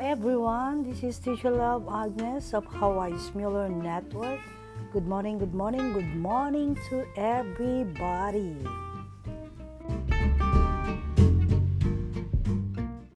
everyone, this is Teacher Love Agnes of Hawaii's Miller Network. Good morning, good morning, good morning to everybody.